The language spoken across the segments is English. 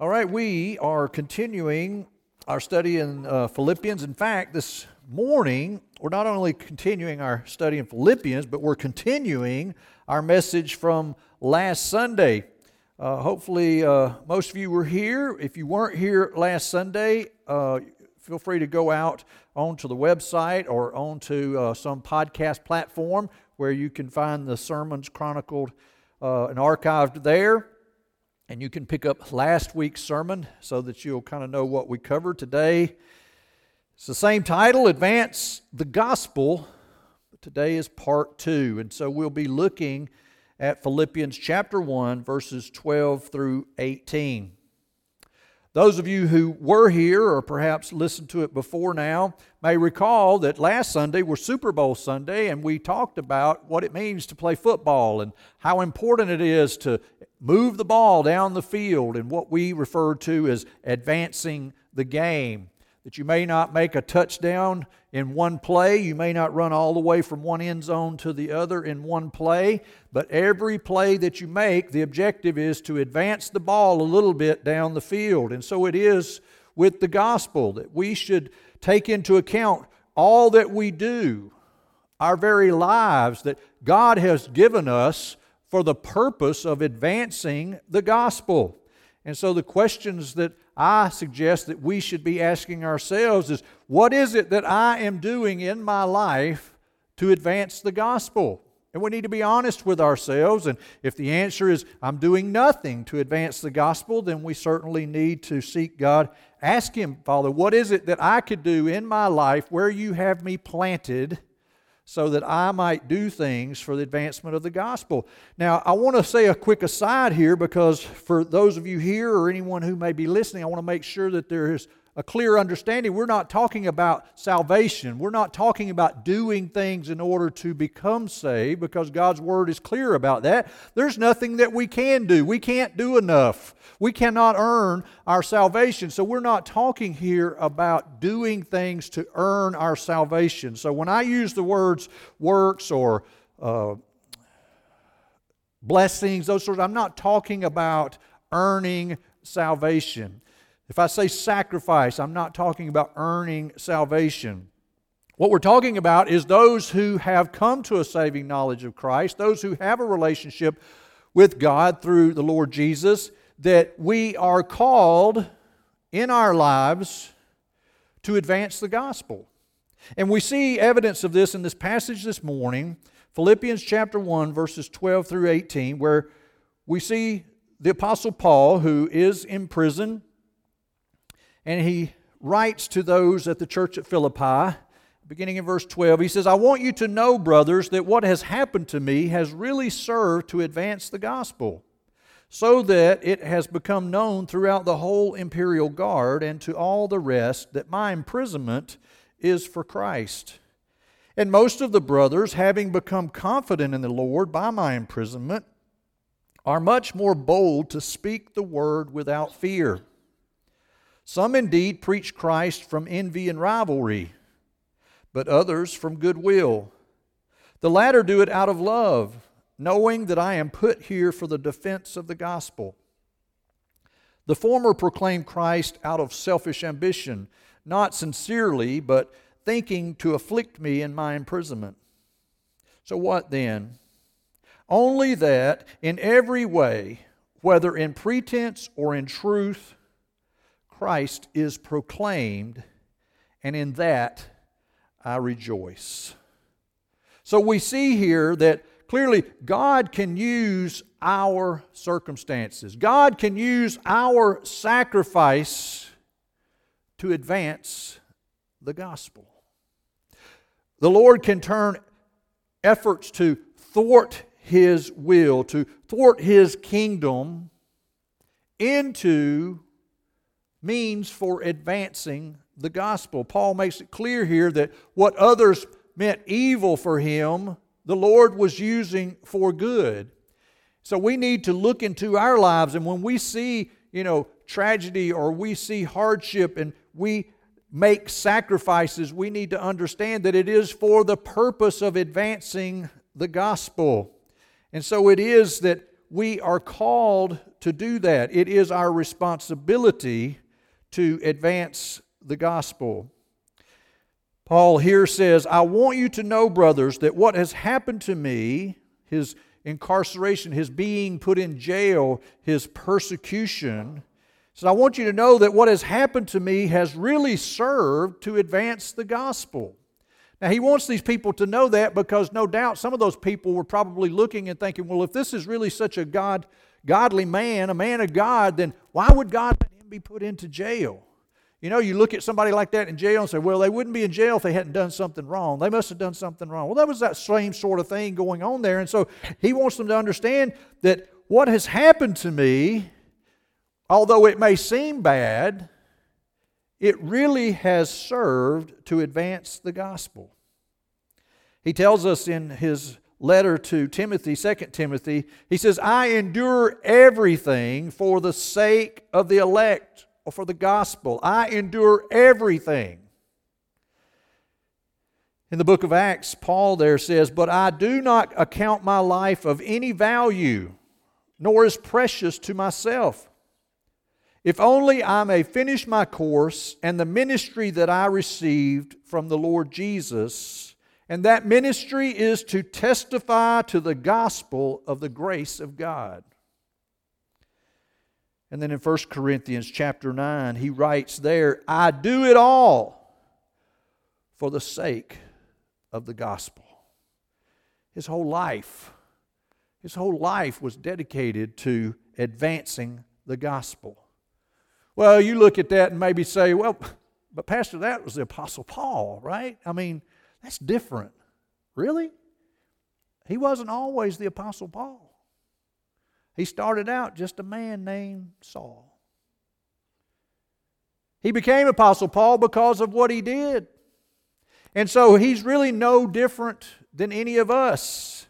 All right, we are continuing our study in uh, Philippians. In fact, this morning, we're not only continuing our study in Philippians, but we're continuing our message from last Sunday. Uh, hopefully, uh, most of you were here. If you weren't here last Sunday, uh, feel free to go out onto the website or onto uh, some podcast platform where you can find the sermons chronicled uh, and archived there. And you can pick up last week's sermon so that you'll kind of know what we covered today. It's the same title, Advance the Gospel. Today is part two. And so we'll be looking at Philippians chapter 1, verses 12 through 18. Those of you who were here or perhaps listened to it before now may recall that last Sunday was Super Bowl Sunday and we talked about what it means to play football and how important it is to move the ball down the field and what we refer to as advancing the game that you may not make a touchdown in one play. You may not run all the way from one end zone to the other in one play. But every play that you make, the objective is to advance the ball a little bit down the field. And so it is with the gospel that we should take into account all that we do, our very lives that God has given us for the purpose of advancing the gospel. And so the questions that I suggest that we should be asking ourselves is what is it that I am doing in my life to advance the gospel? And we need to be honest with ourselves. And if the answer is, I'm doing nothing to advance the gospel, then we certainly need to seek God. Ask Him, Father, what is it that I could do in my life where you have me planted so that I might do things for the advancement of the gospel. Now, I want to say a quick aside here because for those of you here or anyone who may be listening, I want to make sure that there is a clear understanding. We're not talking about salvation. We're not talking about doing things in order to become saved because God's Word is clear about that. There's nothing that we can do. We can't do enough. We cannot earn our salvation. So we're not talking here about doing things to earn our salvation. So when I use the words works or uh, blessings, those sorts, I'm not talking about earning salvation. If I say sacrifice, I'm not talking about earning salvation. What we're talking about is those who have come to a saving knowledge of Christ, those who have a relationship with God through the Lord Jesus, that we are called in our lives to advance the gospel. And we see evidence of this in this passage this morning, Philippians chapter 1, verses 12 through 18, where we see the Apostle Paul, who is in prison and he writes to those at the church at Philippi, beginning in verse 12. He says, I want you to know, brothers, that what has happened to me has really served to advance the gospel, so that it has become known throughout the whole imperial guard and to all the rest that my imprisonment is for Christ. And most of the brothers, having become confident in the Lord by my imprisonment, are much more bold to speak the word without fear. Some indeed preach Christ from envy and rivalry, but others from goodwill. The latter do it out of love, knowing that I am put here for the defense of the gospel. The former proclaim Christ out of selfish ambition, not sincerely, but thinking to afflict me in my imprisonment. So, what then? Only that in every way, whether in pretense or in truth, Christ is proclaimed, and in that I rejoice. So we see here that clearly God can use our circumstances, God can use our sacrifice to advance the gospel. The Lord can turn efforts to thwart His will, to thwart His kingdom, into means for advancing the gospel. Paul makes it clear here that what others meant evil for him, the Lord was using for good. So we need to look into our lives, and when we see, you know, tragedy or we see hardship and we make sacrifices, we need to understand that it is for the purpose of advancing the gospel. And so it is that we are called to do that. It is our responsibility to advance the gospel. Paul here says, I want you to know, brothers, that what has happened to me, his incarceration, his being put in jail, his persecution, so I want you to know that what has happened to me has really served to advance the gospel. Now, he wants these people to know that because no doubt some of those people were probably looking and thinking, well, if this is really such a God, godly man, a man of God, then why would God let be put into jail? You know, you look at somebody like that in jail and say, well, they wouldn't be in jail if they hadn't done something wrong. They must have done something wrong. Well, that was that same sort of thing going on there. And so he wants them to understand that what has happened to me, although it may seem bad, it really has served to advance the gospel. He tells us in his letter to Timothy, 2 Timothy, he says, I endure everything for the sake of the elect or for the gospel. I endure everything. In the book of Acts, Paul there says, But I do not account my life of any value, nor is precious to myself. If only I may finish my course and the ministry that I received from the Lord Jesus and that ministry is to testify to the gospel of the grace of God. And then in 1 Corinthians chapter 9, he writes there, I do it all for the sake of the gospel. His whole life, his whole life was dedicated to advancing the gospel. Well, you look at that and maybe say, well, but Pastor, that was the Apostle Paul, right? I mean, that's different. Really? He wasn't always the Apostle Paul. He started out just a man named Saul. He became Apostle Paul because of what he did. And so he's really no different than any of us,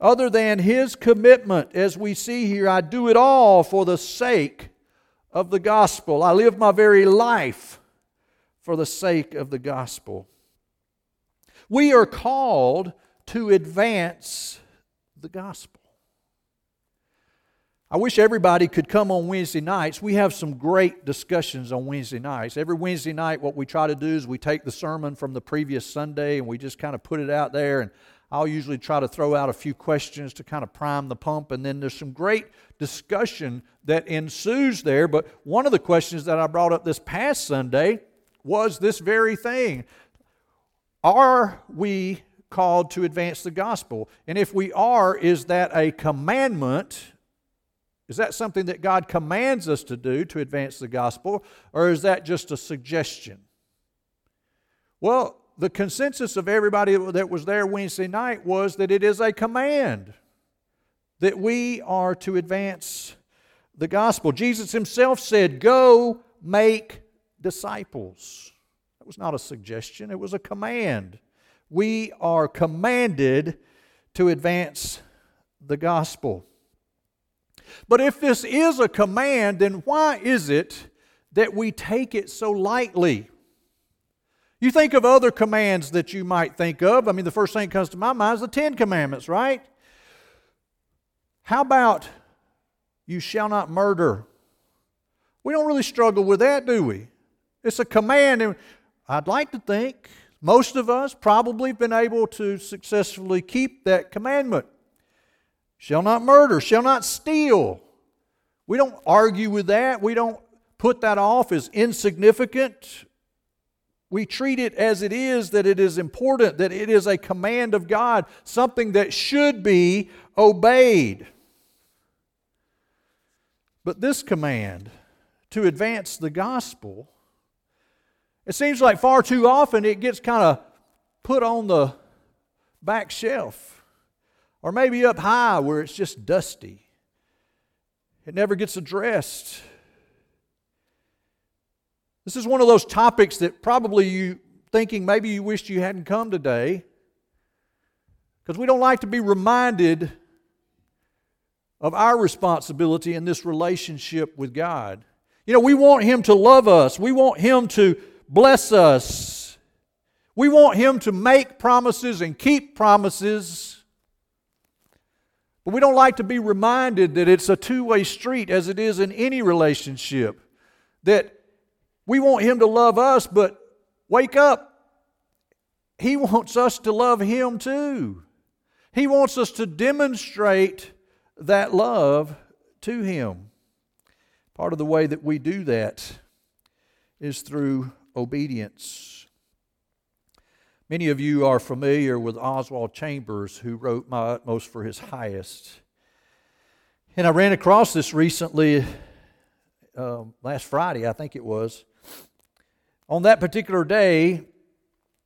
other than his commitment, as we see here I do it all for the sake of the gospel. I live my very life for the sake of the gospel. We are called to advance the gospel. I wish everybody could come on Wednesday nights. We have some great discussions on Wednesday nights. Every Wednesday night, what we try to do is we take the sermon from the previous Sunday and we just kind of put it out there. And I'll usually try to throw out a few questions to kind of prime the pump. And then there's some great discussion that ensues there. But one of the questions that I brought up this past Sunday was this very thing are we called to advance the gospel? And if we are, is that a commandment? Is that something that God commands us to do to advance the gospel? Or is that just a suggestion? Well, the consensus of everybody that was there Wednesday night was that it is a command that we are to advance the gospel. Jesus himself said, Go make disciples was not a suggestion, it was a command. We are commanded to advance the gospel. But if this is a command, then why is it that we take it so lightly? You think of other commands that you might think of. I mean, the first thing that comes to my mind is the Ten Commandments, right? How about you shall not murder? We don't really struggle with that, do we? It's a command, and I'd like to think most of us probably have been able to successfully keep that commandment. Shall not murder, shall not steal. We don't argue with that. We don't put that off as insignificant. We treat it as it is, that it is important, that it is a command of God, something that should be obeyed. But this command to advance the gospel it seems like far too often it gets kind of put on the back shelf or maybe up high where it's just dusty. It never gets addressed. This is one of those topics that probably you thinking maybe you wished you hadn't come today because we don't like to be reminded of our responsibility in this relationship with God. You know, we want Him to love us. We want Him to bless us. We want Him to make promises and keep promises. But we don't like to be reminded that it's a two way street, as it is in any relationship. That we want Him to love us, but wake up. He wants us to love Him too. He wants us to demonstrate that love to Him. Part of the way that we do that is through obedience. Many of you are familiar with Oswald Chambers, who wrote My Utmost for His Highest. And I ran across this recently, uh, last Friday, I think it was. On that particular day,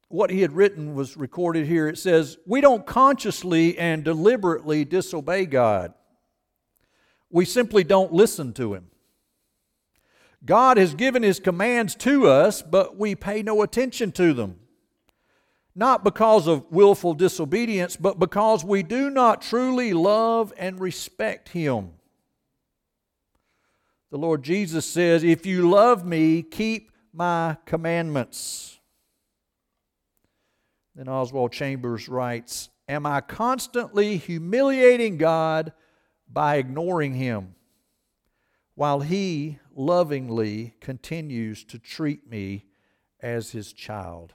what he had written was recorded here. It says, We don't consciously and deliberately disobey God, we simply don't listen to Him. God has given His commands to us, but we pay no attention to them not because of willful disobedience, but because we do not truly love and respect Him. The Lord Jesus says, If you love me, keep my commandments. Then Oswald Chambers writes, Am I constantly humiliating God by ignoring Him while He lovingly continues to treat me as His child?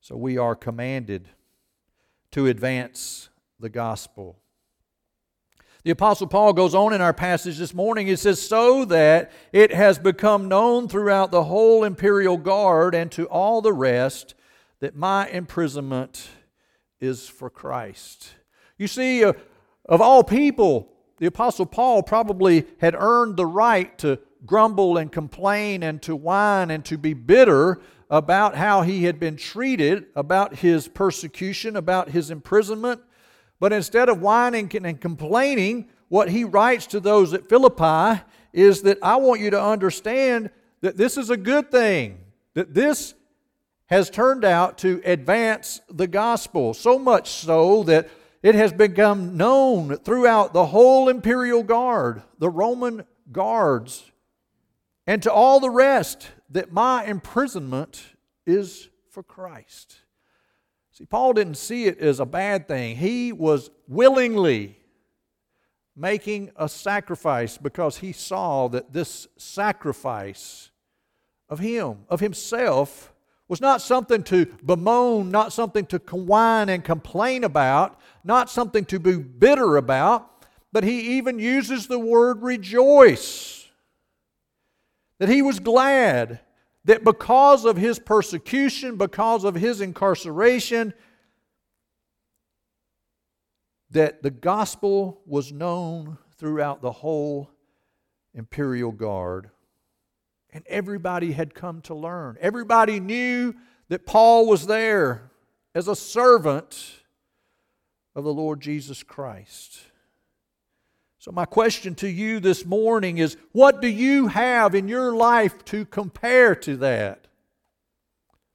So we are commanded to advance the gospel. The Apostle Paul goes on in our passage this morning. He says, So that it has become known throughout the whole imperial guard and to all the rest that my imprisonment is for Christ. You see, of all people, the Apostle Paul probably had earned the right to grumble and complain and to whine and to be bitter about how he had been treated, about his persecution, about his imprisonment. But instead of whining and complaining, what he writes to those at Philippi is that I want you to understand that this is a good thing, that this has turned out to advance the gospel, so much so that it has become known throughout the whole imperial guard, the Roman guards, and to all the rest that my imprisonment is for Christ. See, Paul didn't see it as a bad thing. He was willingly making a sacrifice because he saw that this sacrifice of him, of himself, was not something to bemoan, not something to whine and complain about, not something to be bitter about, but he even uses the word rejoice that he was glad that because of his persecution, because of his incarceration, that the gospel was known throughout the whole imperial guard. And everybody had come to learn. Everybody knew that Paul was there as a servant of the Lord Jesus Christ. So, my question to you this morning is what do you have in your life to compare to that?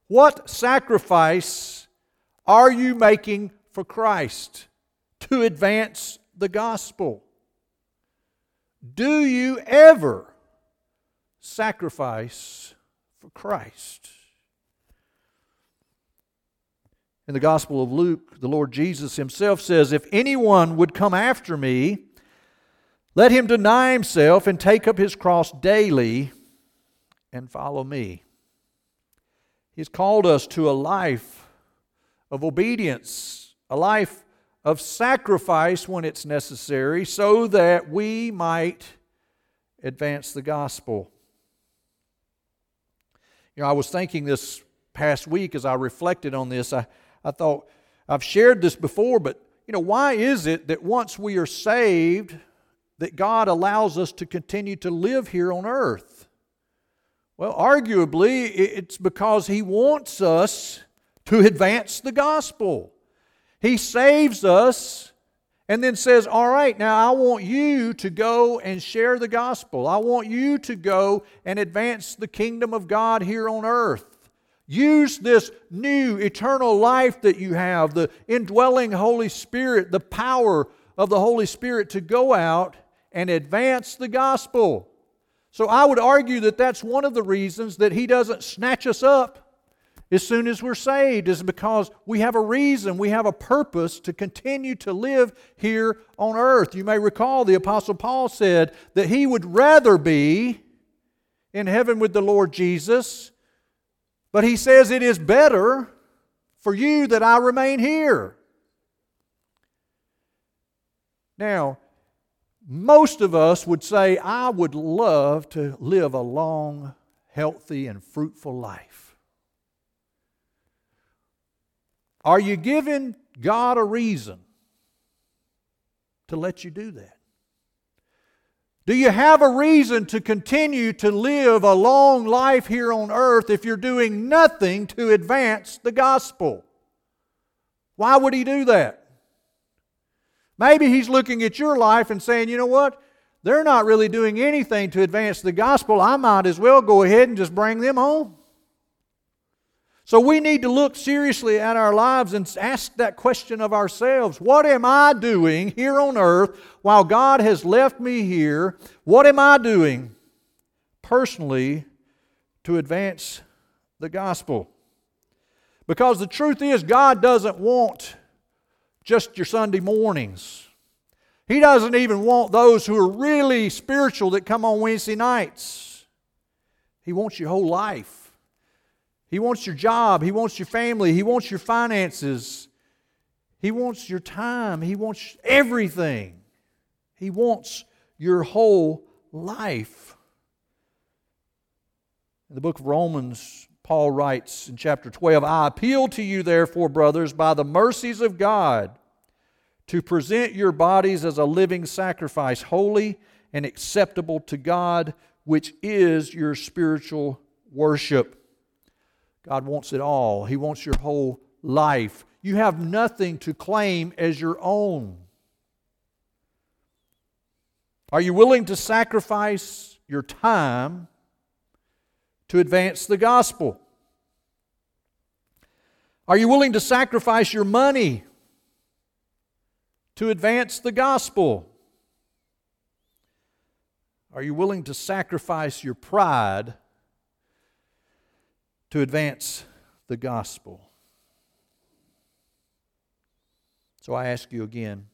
What sacrifice are you making for Christ to advance the gospel? Do you ever sacrifice for Christ? In the Gospel of Luke, the Lord Jesus Himself says, If anyone would come after me, let him deny himself and take up his cross daily and follow me. He's called us to a life of obedience, a life of sacrifice when it's necessary, so that we might advance the gospel. You know, I was thinking this past week as I reflected on this, I, I thought, I've shared this before, but you know, why is it that once we are saved, that God allows us to continue to live here on earth? Well, arguably, it's because He wants us to advance the gospel. He saves us and then says, All right, now I want you to go and share the gospel. I want you to go and advance the kingdom of God here on earth. Use this new eternal life that you have, the indwelling Holy Spirit, the power of the Holy Spirit to go out and advance the gospel. So I would argue that that's one of the reasons that he doesn't snatch us up as soon as we're saved is because we have a reason, we have a purpose to continue to live here on earth. You may recall the Apostle Paul said that he would rather be in heaven with the Lord Jesus, but he says it is better for you that I remain here. Now, most of us would say, I would love to live a long, healthy, and fruitful life. Are you giving God a reason to let you do that? Do you have a reason to continue to live a long life here on earth if you're doing nothing to advance the gospel? Why would he do that? Maybe he's looking at your life and saying, you know what? They're not really doing anything to advance the gospel. I might as well go ahead and just bring them home. So we need to look seriously at our lives and ask that question of ourselves What am I doing here on earth while God has left me here? What am I doing personally to advance the gospel? Because the truth is, God doesn't want just your Sunday mornings. He doesn't even want those who are really spiritual that come on Wednesday nights. He wants your whole life. He wants your job. He wants your family. He wants your finances. He wants your time. He wants everything. He wants your whole life. In the book of Romans, Paul writes in chapter 12 I appeal to you, therefore, brothers, by the mercies of God, to present your bodies as a living sacrifice, holy and acceptable to God, which is your spiritual worship. God wants it all. He wants your whole life. You have nothing to claim as your own. Are you willing to sacrifice your time to advance the gospel? Are you willing to sacrifice your money to advance the gospel? Are you willing to sacrifice your pride to advance the gospel. So I ask you again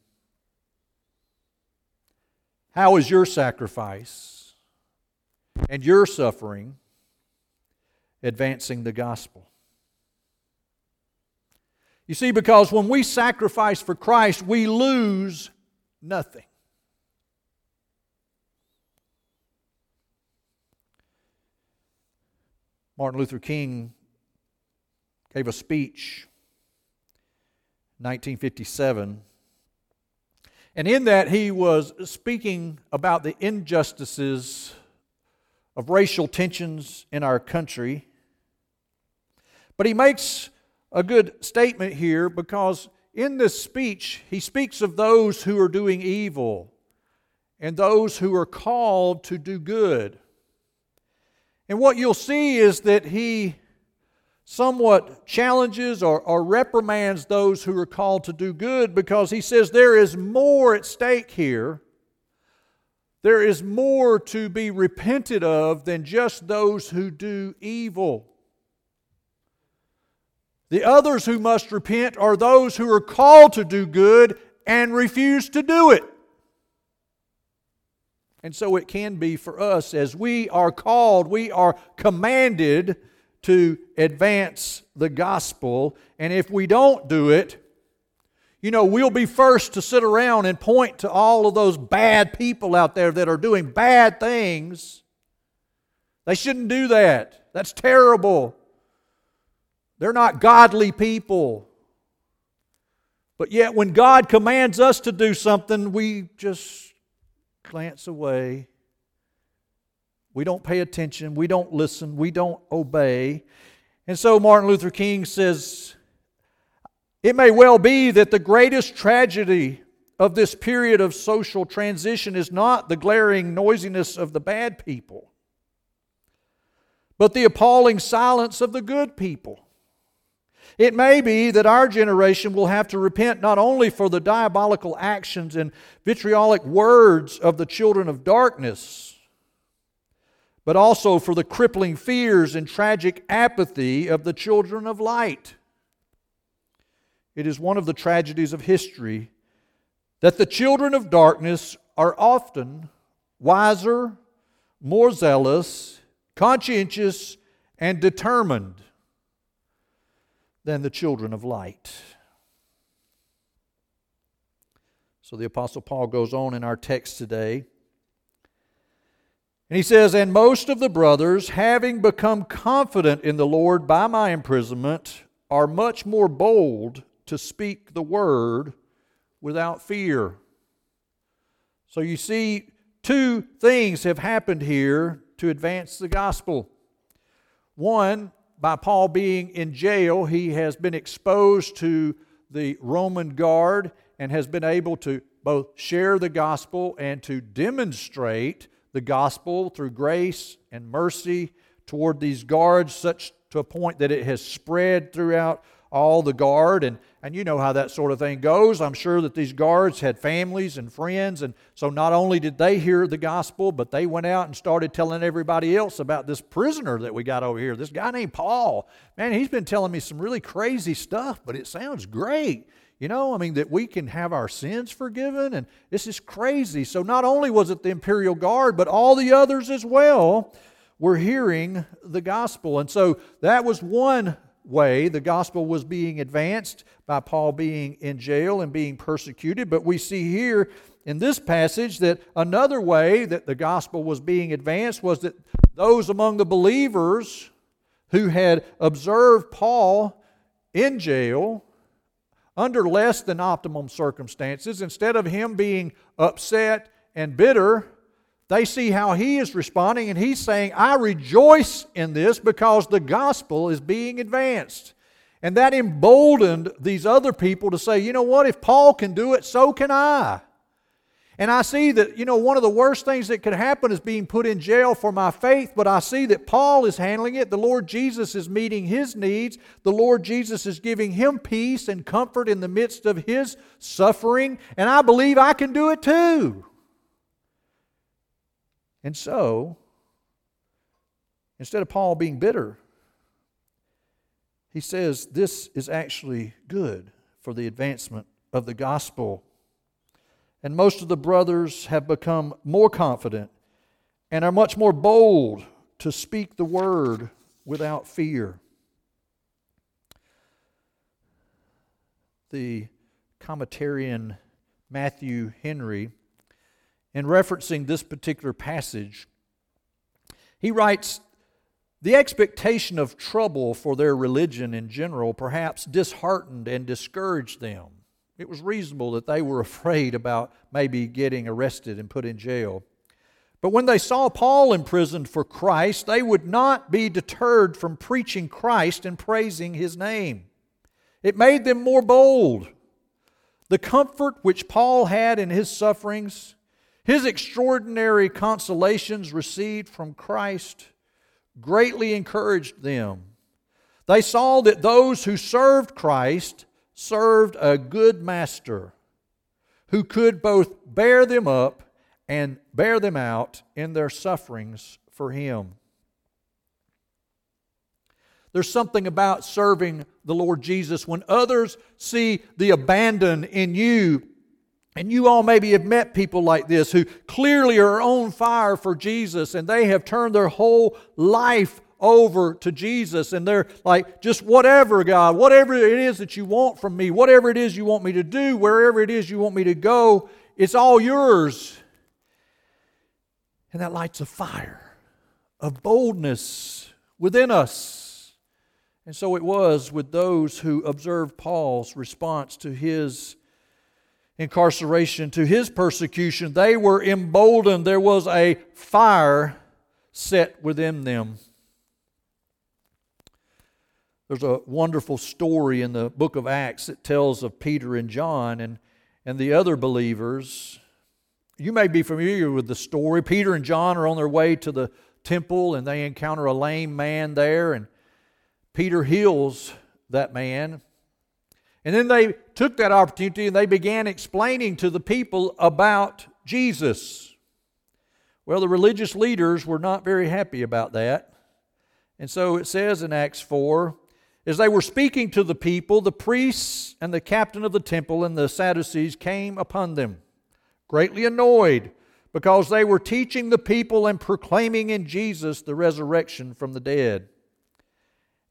how is your sacrifice and your suffering advancing the gospel? You see, because when we sacrifice for Christ, we lose nothing. Martin Luther King gave a speech 1957. And in that, he was speaking about the injustices of racial tensions in our country. But he makes a good statement here because in this speech, he speaks of those who are doing evil and those who are called to do good. And what you'll see is that he somewhat challenges or, or, reprimands those who are called to do good because he says there is more at stake here. There is more to be repented of than just those who do evil. The others who must repent are those who are called to do good and refuse to do it. And so it can be for us as we are called, we are commanded to advance the gospel. And if we don't do it, you know, we'll be first to sit around and point to all of those bad people out there that are doing bad things. They shouldn't do that. That's terrible. They're not godly people. But yet, when God commands us to do something, we just glance away. We don't pay attention. We don't listen. We don't obey. And so Martin Luther King says it may well be that the greatest tragedy of this period of social transition is not the glaring noisiness of the bad people, but the appalling silence of the good people. It may be that our generation will have to repent not only for the diabolical actions and vitriolic words of the children of darkness, but also for the crippling fears and tragic apathy of the children of light. It is one of the tragedies of history that the children of darkness are often wiser, more zealous, conscientious, and determined than the children of light. So the Apostle Paul goes on in our text today. And he says, And most of the brothers, having become confident in the Lord by my imprisonment, are much more bold to speak the word without fear. So you see, two things have happened here to advance the gospel. One, by Paul being in jail, he has been exposed to the Roman guard and has been able to both share the gospel and to demonstrate the gospel through grace and mercy toward these guards, such to a point that it has spread throughout all the guard. And, and you know how that sort of thing goes. I'm sure that these guards had families and friends. And so not only did they hear the gospel, but they went out and started telling everybody else about this prisoner that we got over here, this guy named Paul. Man, he's been telling me some really crazy stuff, but it sounds great. You know, I mean, that we can have our sins forgiven, and this is crazy. So, not only was it the imperial guard, but all the others as well were hearing the gospel. And so, that was one way the gospel was being advanced by Paul being in jail and being persecuted. But we see here in this passage that another way that the gospel was being advanced was that those among the believers who had observed Paul in jail under less than optimum circumstances, instead of him being upset and bitter, they see how he is responding, and he's saying, I rejoice in this because the gospel is being advanced. And that emboldened these other people to say, you know what, if Paul can do it, so can I. And I see that, you know, one of the worst things that could happen is being put in jail for my faith, but I see that Paul is handling it. The Lord Jesus is meeting his needs. The Lord Jesus is giving him peace and comfort in the midst of his suffering, and I believe I can do it too. And so, instead of Paul being bitter, he says this is actually good for the advancement of the gospel. And most of the brothers have become more confident and are much more bold to speak the word without fear. The commentarian Matthew Henry in referencing this particular passage, he writes The expectation of trouble for their religion in general perhaps disheartened and discouraged them. It was reasonable that they were afraid about maybe getting arrested and put in jail. But when they saw Paul imprisoned for Christ, they would not be deterred from preaching Christ and praising his name. It made them more bold. The comfort which Paul had in his sufferings his extraordinary consolations received from Christ greatly encouraged them. They saw that those who served Christ served a good master who could both bear them up and bear them out in their sufferings for him. There's something about serving the Lord Jesus when others see the abandon in you and you all maybe have met people like this who clearly are on fire for Jesus and they have turned their whole life over to Jesus and they're like, just whatever, God, whatever it is that you want from me, whatever it is you want me to do, wherever it is you want me to go, it's all yours. And that lights a fire of boldness within us. And so it was with those who observed Paul's response to his incarceration, to his persecution, they were emboldened. There was a fire set within them. There's a wonderful story in the book of Acts that tells of Peter and John and, and the other believers. You may be familiar with the story. Peter and John are on their way to the temple and they encounter a lame man there, and Peter heals that man. And then they took that opportunity and they began explaining to the people about Jesus. Well, the religious leaders were not very happy about that. And so it says in Acts 4 as they were speaking to the people, the priests and the captain of the temple and the Sadducees came upon them, greatly annoyed because they were teaching the people and proclaiming in Jesus the resurrection from the dead.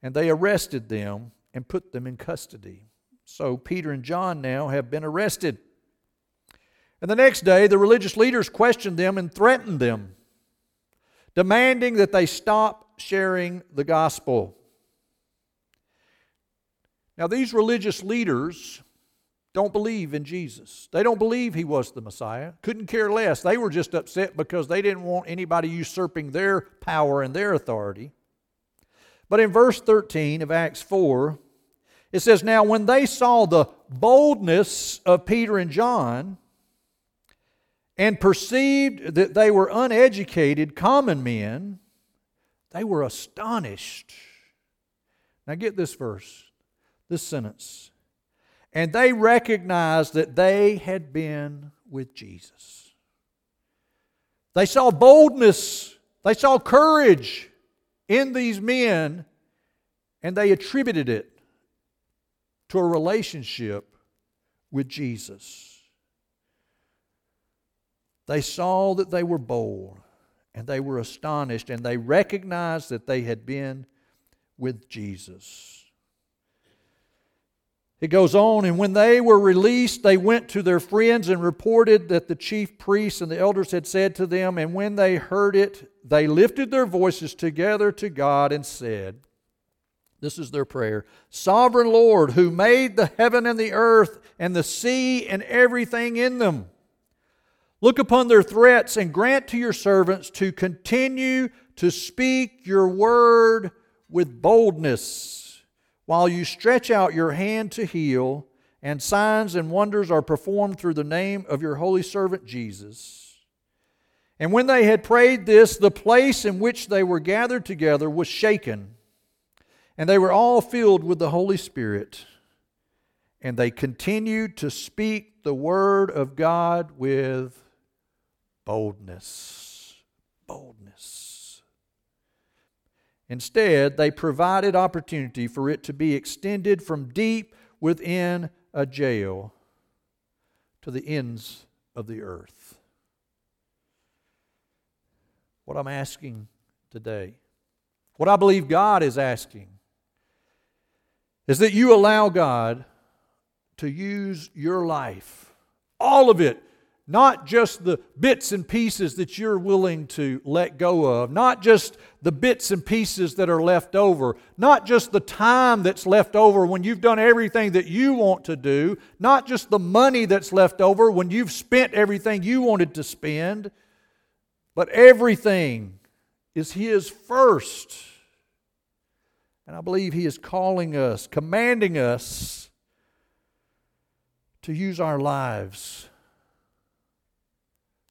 And they arrested them and put them in custody. So Peter and John now have been arrested. And the next day, the religious leaders questioned them and threatened them, demanding that they stop sharing the gospel. Now, these religious leaders don't believe in Jesus. They don't believe he was the Messiah. Couldn't care less. They were just upset because they didn't want anybody usurping their power and their authority. But in verse 13 of Acts 4, it says, Now when they saw the boldness of Peter and John, and perceived that they were uneducated common men, they were astonished. Now get this verse, this sentence and they recognized that they had been with Jesus. They saw boldness, they saw courage in these men, and they attributed it to a relationship with Jesus. They saw that they were bold and they were astonished and they recognized that they had been with Jesus. It goes on, and when they were released, they went to their friends and reported that the chief priests and the elders had said to them. And when they heard it, they lifted their voices together to God and said, This is their prayer Sovereign Lord, who made the heaven and the earth and the sea and everything in them, look upon their threats and grant to your servants to continue to speak your word with boldness while you stretch out your hand to heal, and signs and wonders are performed through the name of your holy servant Jesus. And when they had prayed this, the place in which they were gathered together was shaken, and they were all filled with the Holy Spirit. And they continued to speak the word of God with boldness. Boldness. Instead, they provided opportunity for it to be extended from deep within a jail to the ends of the earth. What I'm asking today, what I believe God is asking, is that you allow God to use your life, all of it, not just the bits and pieces that you're willing to let go of, not just the bits and pieces that are left over, not just the time that's left over when you've done everything that you want to do, not just the money that's left over when you've spent everything you wanted to spend, but everything is His first. And I believe He is calling us, commanding us to use our lives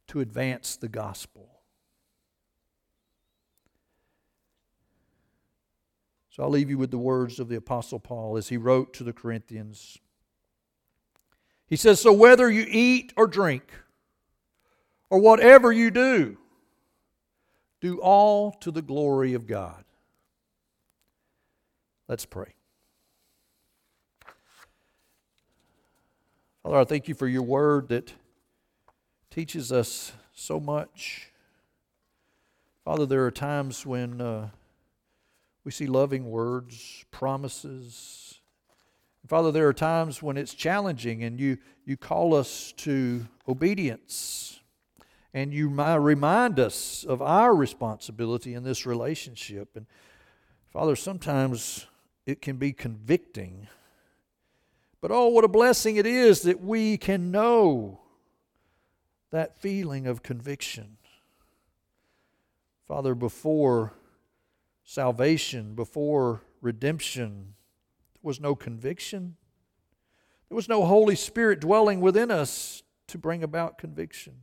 to advance the gospel. So I'll leave you with the words of the Apostle Paul as he wrote to the Corinthians. He says, So whether you eat or drink, or whatever you do, do all to the glory of God. Let's pray. Father, I thank you for your word that teaches us so much. Father, there are times when uh, we see loving words, promises. Father, there are times when it's challenging and you, you call us to obedience and you remind us of our responsibility in this relationship. And Father, sometimes it can be convicting. But oh, what a blessing it is that we can know that feeling of conviction. Father, before salvation, before redemption, there was no conviction. There was no Holy Spirit dwelling within us to bring about conviction.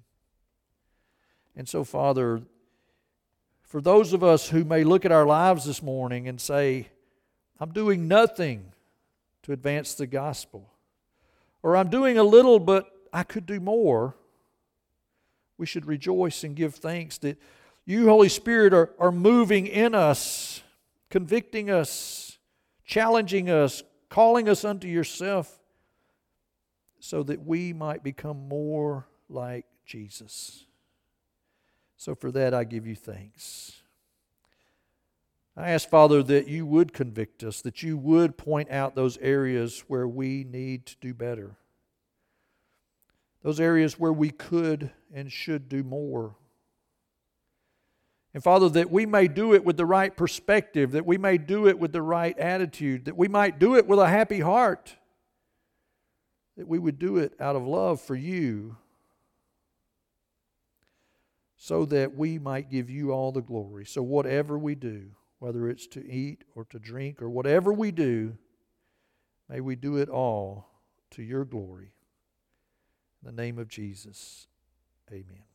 And so, Father, for those of us who may look at our lives this morning and say, I'm doing nothing to advance the gospel, or I'm doing a little, but I could do more. we should rejoice and give thanks that you, Holy Spirit, are, are moving in us, convicting us, challenging us, calling us unto yourself, so that we might become more like Jesus. So for that, I give you thanks. I ask, Father, that you would convict us, that you would point out those areas where we need to do better, those areas where we could and should do more. And Father, that we may do it with the right perspective, that we may do it with the right attitude, that we might do it with a happy heart, that we would do it out of love for you, so that we might give you all the glory. So, whatever we do, whether it's to eat or to drink or whatever we do, may we do it all to your glory. In the name of Jesus, amen.